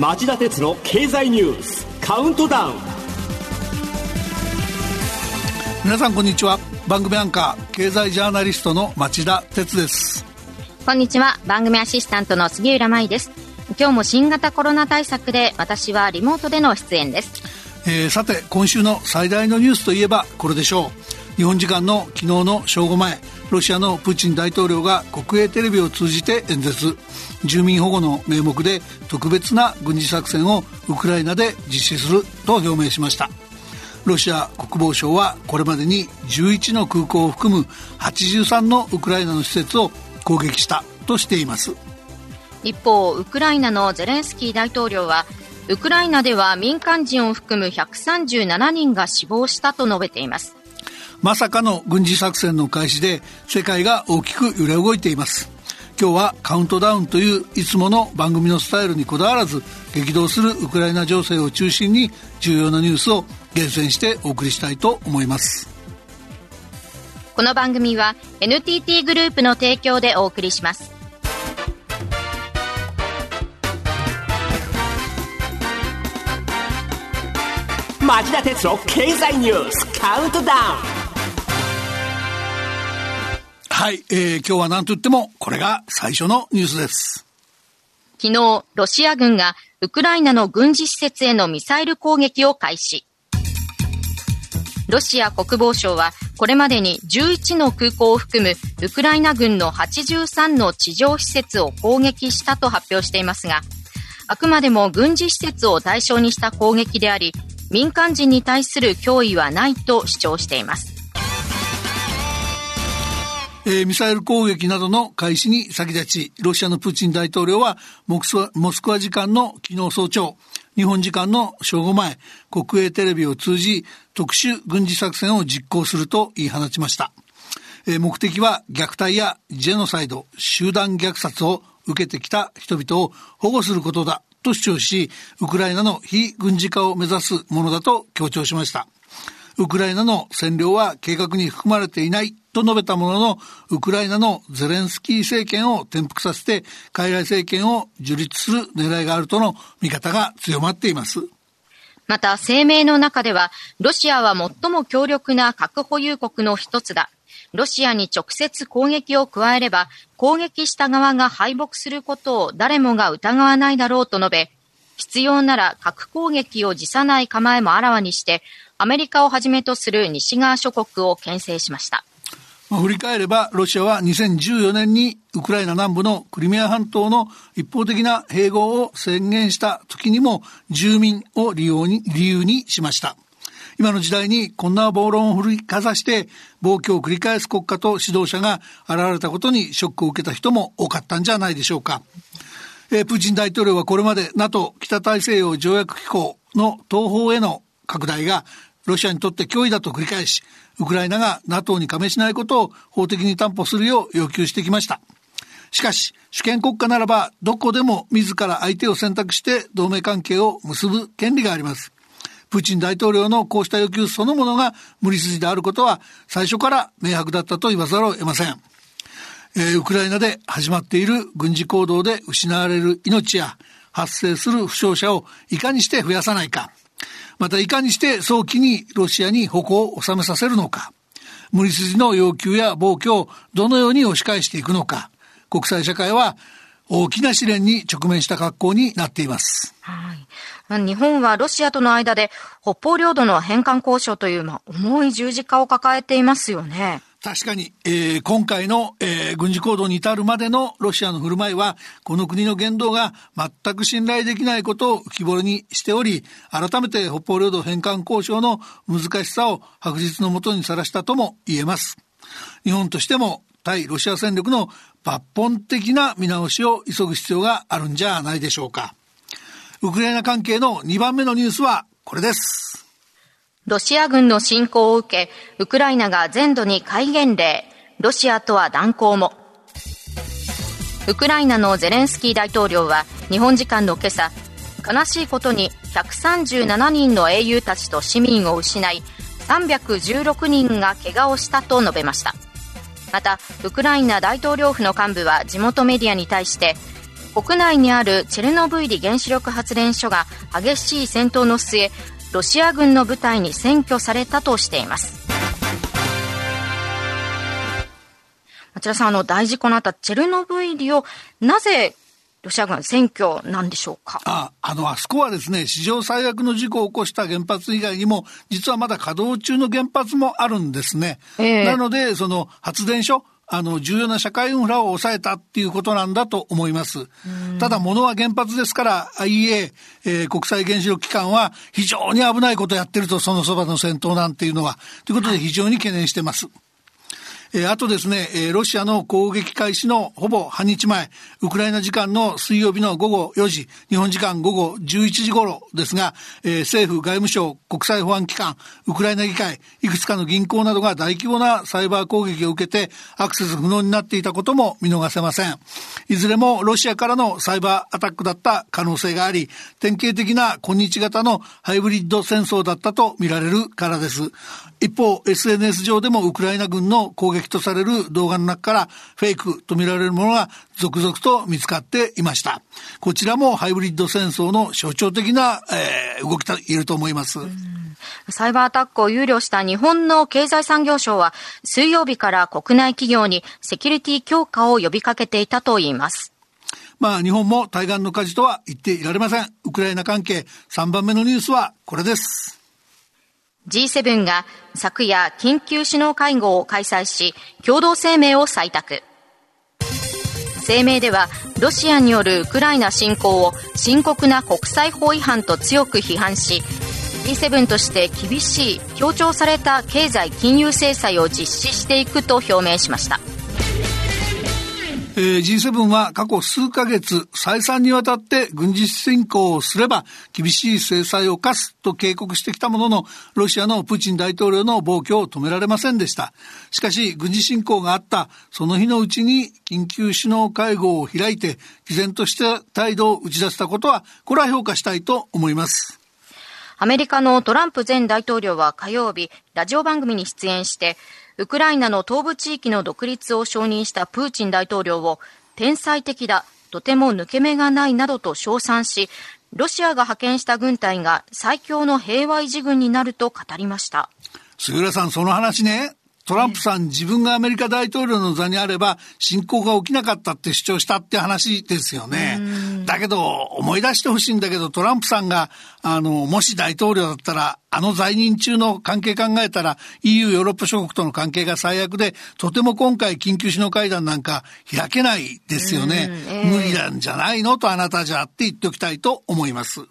町田鉄の経済ニュースカウントダウン。皆さんこんにちは。番組アンカー経済ジャーナリストの町田鉄です。こんにちは。番組アシスタントの杉浦舞です。今日も新型コロナ対策で私はリモートでの出演です、えー、さて今週の最大のニュースといえばこれでしょう。日本時間の昨日の正午前ロシアのプーチン大統領が国営テレビを通じて演説。住民保護の名目で特別な軍事作戦をウクライナで実施すると表明しました。ロシア国防省はこれまでに11の空港を含む83のウクライナの施設を攻撃したとしています。一方ウクライナのゼレンスキー大統領はウクライナでは民間人を含む137人が死亡したと述べています。まさかの軍事作戦の開始で世界が大きく揺れ動いています。今日はカウントダウンといういつもの番組のスタイルにこだわらず激動するウクライナ情勢を中心に重要なニュースを厳選してお送りしたいと思います。この番組は NTT グループの提供でお送りします。町田鉄の経済ニュースカウントダウンはい、えー、今日は何と言ってもこれが最初のニュースです昨日ロシア軍がウクライナの軍事施設へのミサイル攻撃を開始ロシア国防省はこれまでに11の空港を含むウクライナ軍の83の地上施設を攻撃したと発表していますがあくまでも軍事施設を対象にした攻撃であり民間人に対する脅威はないと主張しています。えー、ミサイル攻撃などの開始に先立ち、ロシアのプーチン大統領はモスクワ時間の昨日早朝、日本時間の正午前、国営テレビを通じ特殊軍事作戦を実行すると言い放ちました。えー、目的は虐待やジェノサイド、集団虐殺を受けてきた人々を保護することだと主張し、ウクライナの非軍事化を目指すものだと強調しました。ウクライナの占領は計画に含まれていないと述べたものの、ウクライナのゼレンスキー政権を転覆させて、海外政権を樹立する狙いがあるとの見方が強まっています。また声明の中では、ロシアは最も強力な核保有国の一つだ。ロシアに直接攻撃を加えれば、攻撃した側が敗北することを誰もが疑わないだろうと述べ、必要なら核攻撃を辞さない構えもあらわにして、アメリカをはじめとする西側諸国を牽制しました。振り返れば、ロシアは2014年にウクライナ南部のクリミア半島の一方的な併合を宣言した時にも住民を利用に理由にしました。今の時代にこんな暴論を振りかざして暴挙を繰り返す国家と指導者が現れたことにショックを受けた人も多かったんじゃないでしょうか。えー、プーチン大統領はこれまで NATO 北大西洋条約機構の東方への拡大がロシアにとって脅威だと繰り返し、ウクライナが NATO に加盟しないことを法的に担保するよう要求してきました。しかし、主権国家ならば、どこでも自ら相手を選択して同盟関係を結ぶ権利があります。プーチン大統領のこうした要求そのものが無理筋であることは最初から明白だったと言わざるを得ません。えー、ウクライナで始まっている軍事行動で失われる命や発生する負傷者をいかにして増やさないか。またいかにして早期にロシアに矛を収めさせるのか。無理筋の要求や暴挙をどのように押し返していくのか。国際社会は大きな試練に直面した格好になっています。はい。日本はロシアとの間で北方領土の返還交渉という、ま、重い十字架を抱えていますよね。確かに、えー、今回の、えー、軍事行動に至るまでのロシアの振る舞いは、この国の言動が全く信頼できないことを浮き彫りにしており、改めて北方領土返還交渉の難しさを白日のもとにさらしたとも言えます。日本としても対ロシア戦力の抜本的な見直しを急ぐ必要があるんじゃないでしょうか。ウクライナ関係の2番目のニュースはこれです。ロシア軍の侵攻を受け、ウクライナが全土に戒厳令、ロシアとは断交も。ウクライナのゼレンスキー大統領は日本時間の今朝、悲しいことに137人の英雄たちと市民を失い、316人が怪我をしたと述べました。またウクライナ大統領府の幹部は地元メディアに対して国内にあるチェルノブイリ原子力発電所が激しい戦闘の末ロシア軍の部隊に占拠されたとしています。町田さんあの大事故のあったチェルノブイリをなぜロシア軍占拠なんでしょうか？あ、あの、あそこはですね、史上最悪の事故を起こした原発以外にも、実はまだ稼働中の原発もあるんですね。えー、なので、その発電所、あの、重要な社会インフラを抑えたっていうことなんだと思います。ただ、物は原発ですから、IEA、えー、国際原子力機関は非常に危ないことやってると、そのそばの戦闘なんていうのは。ということで非常に懸念してます。えー、あとですね、えー、ロシアの攻撃開始のほぼ半日前、ウクライナ時間の水曜日の午後4時、日本時間午後11時頃ですが、えー、政府、外務省、国際保安機関、ウクライナ議会、いくつかの銀行などが大規模なサイバー攻撃を受けてアクセス不能になっていたことも見逃せません。いずれもロシアからのサイバーアタックだった可能性があり、典型的な今日型のハイブリッド戦争だったと見られるからです。一方、SNS 上でもウクライナ軍の攻撃とされる動画の中からフェイクと見られるものが続々と見つかっていました。こちらもハイブリッド戦争の象徴的な、えー、動きと言えると思います。サイバーアタックを憂慮した日本の経済産業省は水曜日から国内企業にセキュリティ強化を呼びかけていたといいます。まあ日本も対岸の火事とは言っていられません。ウクライナ関係3番目のニュースはこれです。G7 が昨夜緊急首脳会合を開催し共同声明を採択。声明ではロシアによるウクライナ侵攻を深刻な国際法違反と強く批判し G7 として厳しい強調された経済金融制裁を実施していくと表明しました。えー、G7 は過去数ヶ月再三にわたって軍事侵攻をすれば厳しい制裁を科すと警告してきたもののロシアのプーチン大統領の暴挙を止められませんでした。しかし軍事侵攻があったその日のうちに緊急首脳会合を開いて毅然とした態度を打ち出したことはこれは評価したいと思います。アメリカのトランプ前大統領は火曜日ラジオ番組に出演してウクライナの東部地域の独立を承認したプーチン大統領を天才的だ、とても抜け目がないなどと称賛し、ロシアが派遣した軍隊が最強の平和維持軍になると語りました。杉浦さん、その話ね、トランプさん自分がアメリカ大統領の座にあれば侵攻が起きなかったって主張したって話ですよね。だけど思い出してほしいんだけどトランプさんがあのもし大統領だったらあの在任中の関係考えたら EU ヨーロッパ諸国との関係が最悪でとても今回緊急首脳会談なんか開けないですよね。えー、無理なんじゃないのとあなたじゃって言っておきたいと思います。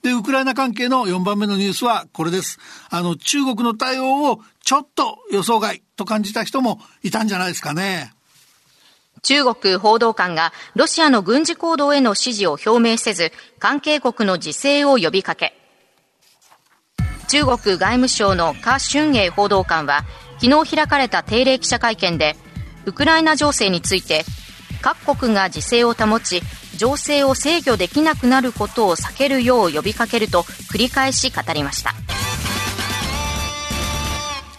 で、ウクライナ関係の4番目のニュースはこれです。あの、中国の対応をちょっと予想外と感じた人もいたんじゃないですかね。中国報道官がロシアの軍事行動への支持を表明せず、関係国の自制を呼びかけ、中国外務省の華春英報道官は、昨日開かれた定例記者会見で、ウクライナ情勢について、各国が自制を保ち、情勢を制御できなくなることを避けるよう呼びかけると繰り返し語りました。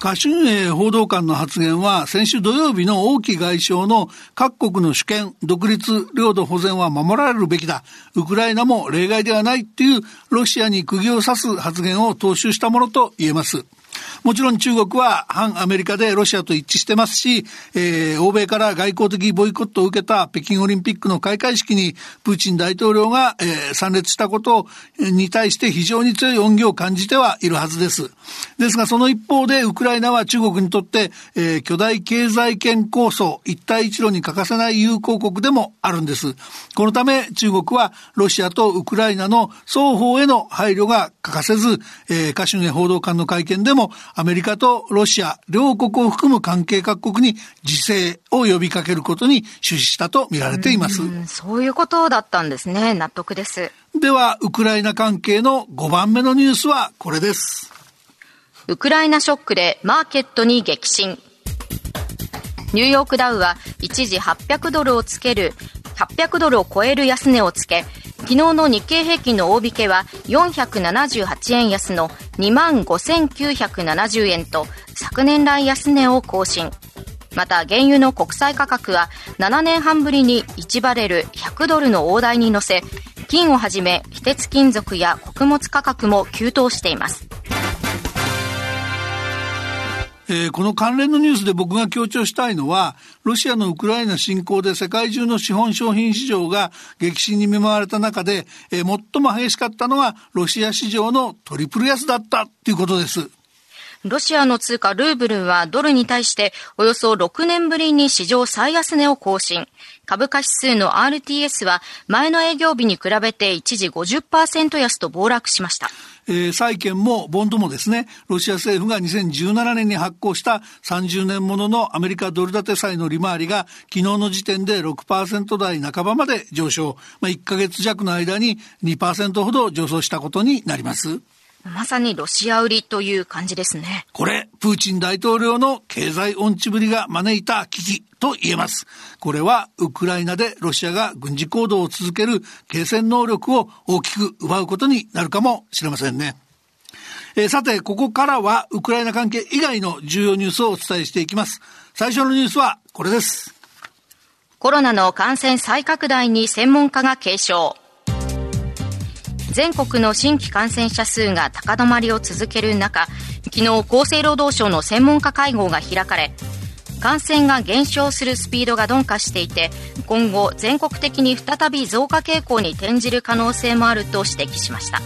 カシュンエ報道官の発言は先週土曜日の王毅外相の各国の主権、独立、領土保全は守られるべきだ。ウクライナも例外ではないっていうロシアに釘を刺す発言を踏襲したものと言えます。もちろん中国は反アメリカでロシアと一致してますし、えー、欧米から外交的ボイコットを受けた北京オリンピックの開会式にプーチン大統領が、えー、参列したことに対して非常に強い恩義を感じてはいるはずです。ですがその一方でウクライナは中国にとって、えー、巨大経済圏構想一帯一路に欠かせない友好国でもあるんです。このため中国はロシアとウクライナの双方への配慮が欠かせず、えー、カシュネ報道官の会見でもアメリカとロシア両国を含む関係各国に自制を呼びかけることに趣旨したと見られています。うそういうことだったんですね。納得です。では、ウクライナ関係の5番目のニュースはこれです。ウクライナショックでマーケットに激震。ニューヨークダウは一時800ドルをつける、800ドルを超える安値をつけ、昨日の日経平均の大引けは478円安の2万5970円と昨年来安値を更新。また原油の国際価格は7年半ぶりに1バレル100ドルの大台に乗せ金をはじめ非鉄金属や穀物価格も急騰していますえー、この関連のニュースで僕が強調したいのは、ロシアのウクライナ侵攻で世界中の資本商品市場が激震に見舞われた中で、えー、最も激しかったのはロシア市場のトリプル安だったということです。ロシアの通貨ルーブルはドルに対しておよそ6年ぶりに史上最安値を更新。株価指数の RTS は前の営業日に比べて一時50%安と暴落しました。えー、債券もボンドもですね、ロシア政府が2017年に発行した30年もののアメリカドル建て債の利回りが昨日の時点で6%台半ばまで上昇。まあ、1ヶ月弱の間に2%ほど上昇したことになります。まさにロシア売りという感じですね。これ、プーチン大統領の経済音痴ぶりが招いた危機と言えます。これは、ウクライナでロシアが軍事行動を続ける継戦能力を大きく奪うことになるかもしれませんね。えー、さて、ここからは、ウクライナ関係以外の重要ニュースをお伝えしていきます。最初のニュースはこれです。コロナの感染再拡大に専門家が警鐘。全国の新規感染者数が高止まりを続ける中昨日厚生労働省の専門家会合が開かれ感染が減少するスピードが鈍化していて今後全国的に再び増加傾向に転じる可能性もあると指摘しました。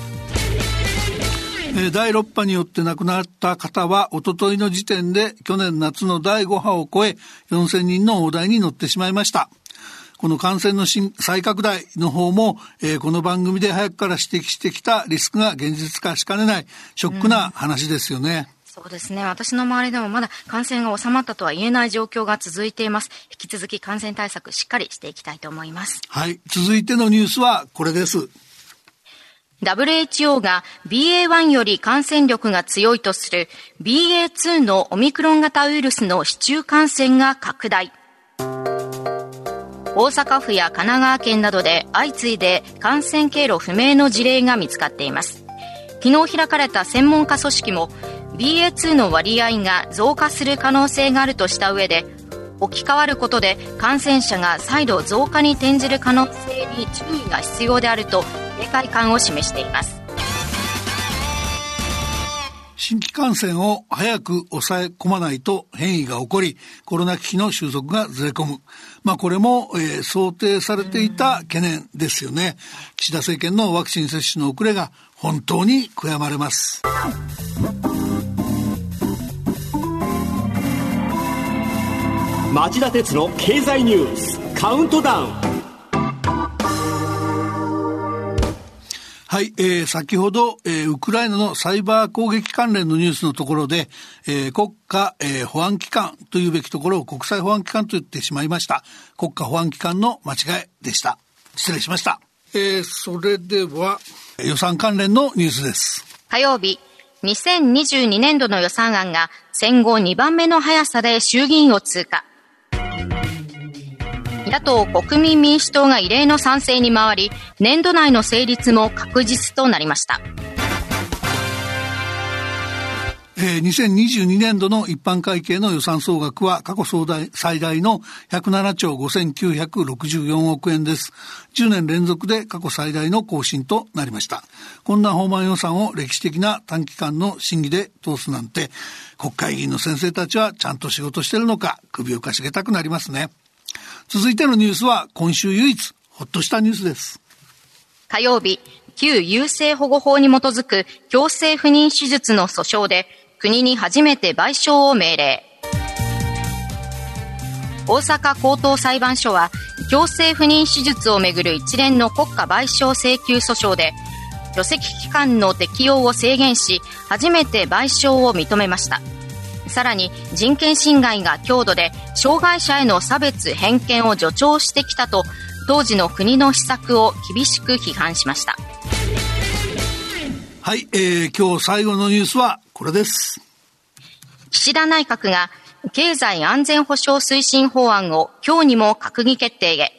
第6波によって亡くなった方はおとといの時点で去年夏の第5波を超え4000人の大台に乗ってしまいました。この感染の再拡大の方も、えー、この番組で早くから指摘してきたリスクが現実化しかねないショックな話ですよね。うん、そうですね。私の周りでもまだ感染が収まったとは言えない状況が続いています。引き続き感染対策しっかりしていきたいと思います。はい。続いてのニュースはこれです。WHO が BA.1 より感染力が強いとする BA.2 のオミクロン型ウイルスの市中感染が拡大。大阪府や神奈川県などで相次いで感染経路不明の事例が見つかっています。昨日開かれた専門家組織も BA.2 の割合が増加する可能性があるとした上で置き換わることで感染者が再度増加に転じる可能性に注意が必要であると警戒感を示しています。新規感染を早く抑え込まないと変異が起こり、コロナ危機の収束がずれ込む。まあこれも、えー、想定されていた懸念ですよね。岸田政権のワクチン接種の遅れが本当に悔やまれます。町田鉄の経済ニュースカウントダウンはい、えー、先ほど、えー、ウクライナのサイバー攻撃関連のニュースのところで、えー、国家、えー、保安機関というべきところを国際保安機関と言ってしまいました。国家保安機関の間違いでした。失礼しました。えー、それでは、予算関連のニュースです。火曜日、2022年度の予算案が戦後2番目の速さで衆議院を通過。野党国民民主党が異例の賛成に回り、年度内の成立も確実となりました。えー、2022年度の一般会計の予算総額は過去総大最大の107兆5964億円です。10年連続で過去最大の更新となりました。こんな法満予算を歴史的な短期間の審議で通すなんて、国会議員の先生たちはちゃんと仕事してるのか首をかしげたくなりますね。続いてのニュースは今週唯一ほっとしたニュースです。火曜日、旧優生保護法に基づく強制不妊手術の訴訟で国に初めて賠償を命令。大阪高等裁判所は強制不妊手術をめぐる一連の国家賠償請求訴訟で除籍期間の適用を制限し初めて賠償を認めました。さらに人権侵害が強度で障害者への差別偏見を助長してきたと当時の国の施策を厳しく批判しました。はい、えー、今日最後のニュースはこれです。岸田内閣が経済安全保障推進法案を今日にも閣議決定へ。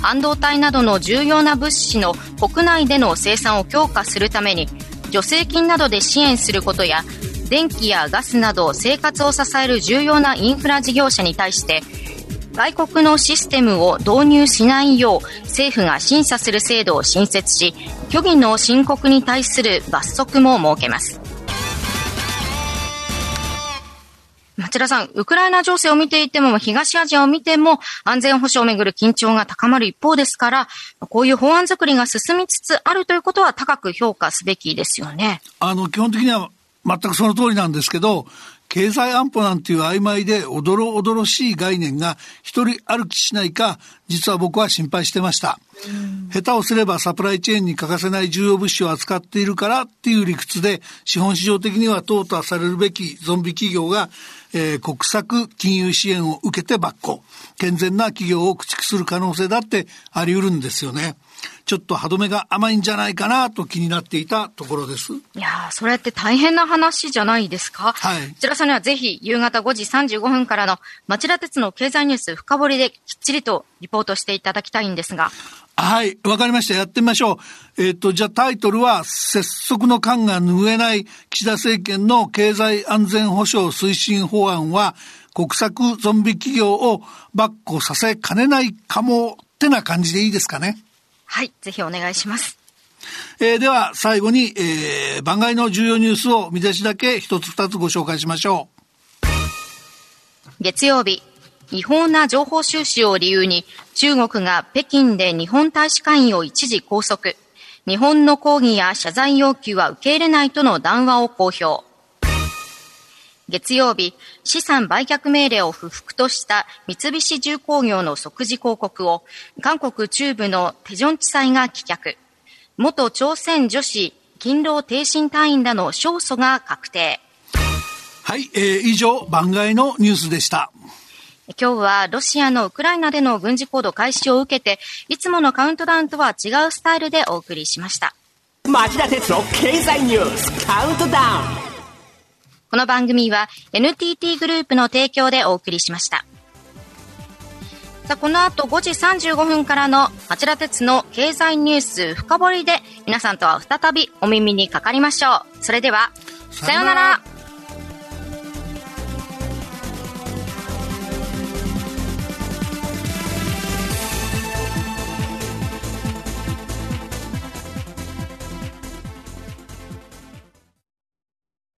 半導体などの重要な物資の国内での生産を強化するために助成金などで支援することや電気やガスなど生活を支える重要なインフラ事業者に対して外国のシステムを導入しないよう政府が審査する制度を新設し虚偽の申告に対する罰則も設けます町田さん、ウクライナ情勢を見ていても、東アジアを見ても、安全保障をめぐる緊張が高まる一方ですから、こういう法案作りが進みつつあるということは高く評価すべきですよね。あの、基本的には全くその通りなんですけど、経済安保なんていう曖昧でおどろおどろしい概念が一人歩きしないか、実は僕は心配してました。下手をすればサプライチェーンに欠かせない重要物資を扱っているからっていう理屈で、資本市場的には淘汰されるべきゾンビ企業が、えー、国策金融支援を受けてばっこ。健全な企業を駆逐する可能性だってあり得るんですよね。ちょっと歯止めが甘いんじゃないかなと気になっていたところです。いやそれって大変な話じゃないですか？はい。こちらさんにはぜひ夕方5時35分からの町田鉄の経済ニュース深掘りできっちりとリポートしていただきたいんですが。はい、わかりました。やってみましょう。えっ、ー、と、じゃあタイトルは、拙速の感が拭えない岸田政権の経済安全保障推進法案は、国策ゾンビ企業を跋扈させかねないかもってな感じでいいですかね？はい、ぜひお願いします。えー、では最後に、えー、番外の重要ニュースを見出しだけ一つ二つご紹介しましょう。月曜日、違法な情報収集を理由に中国が北京で日本大使館員を一時拘束。日本の抗議や謝罪要求は受け入れないとの談話を公表。月曜日、資産売却命令を不服とした三菱重工業の即時広告を韓国中部のテジョン地裁が棄却。元朝鮮女子勤労挺身隊員らの勝訴が確定。はい、えー、以上番外のニュースでした。今日はロシアのウクライナでの軍事行動開始を受けて、いつものカウントダウンとは違うスタイルでお送りしました。町田鉄の経済ニュースカウントダウンこの番組は NTT グループの提供でお送りしました。さあ、この後5時35分からの町田鉄の経済ニュース深掘りで皆さんとは再びお耳にかかりましょう。それでは、さようなら。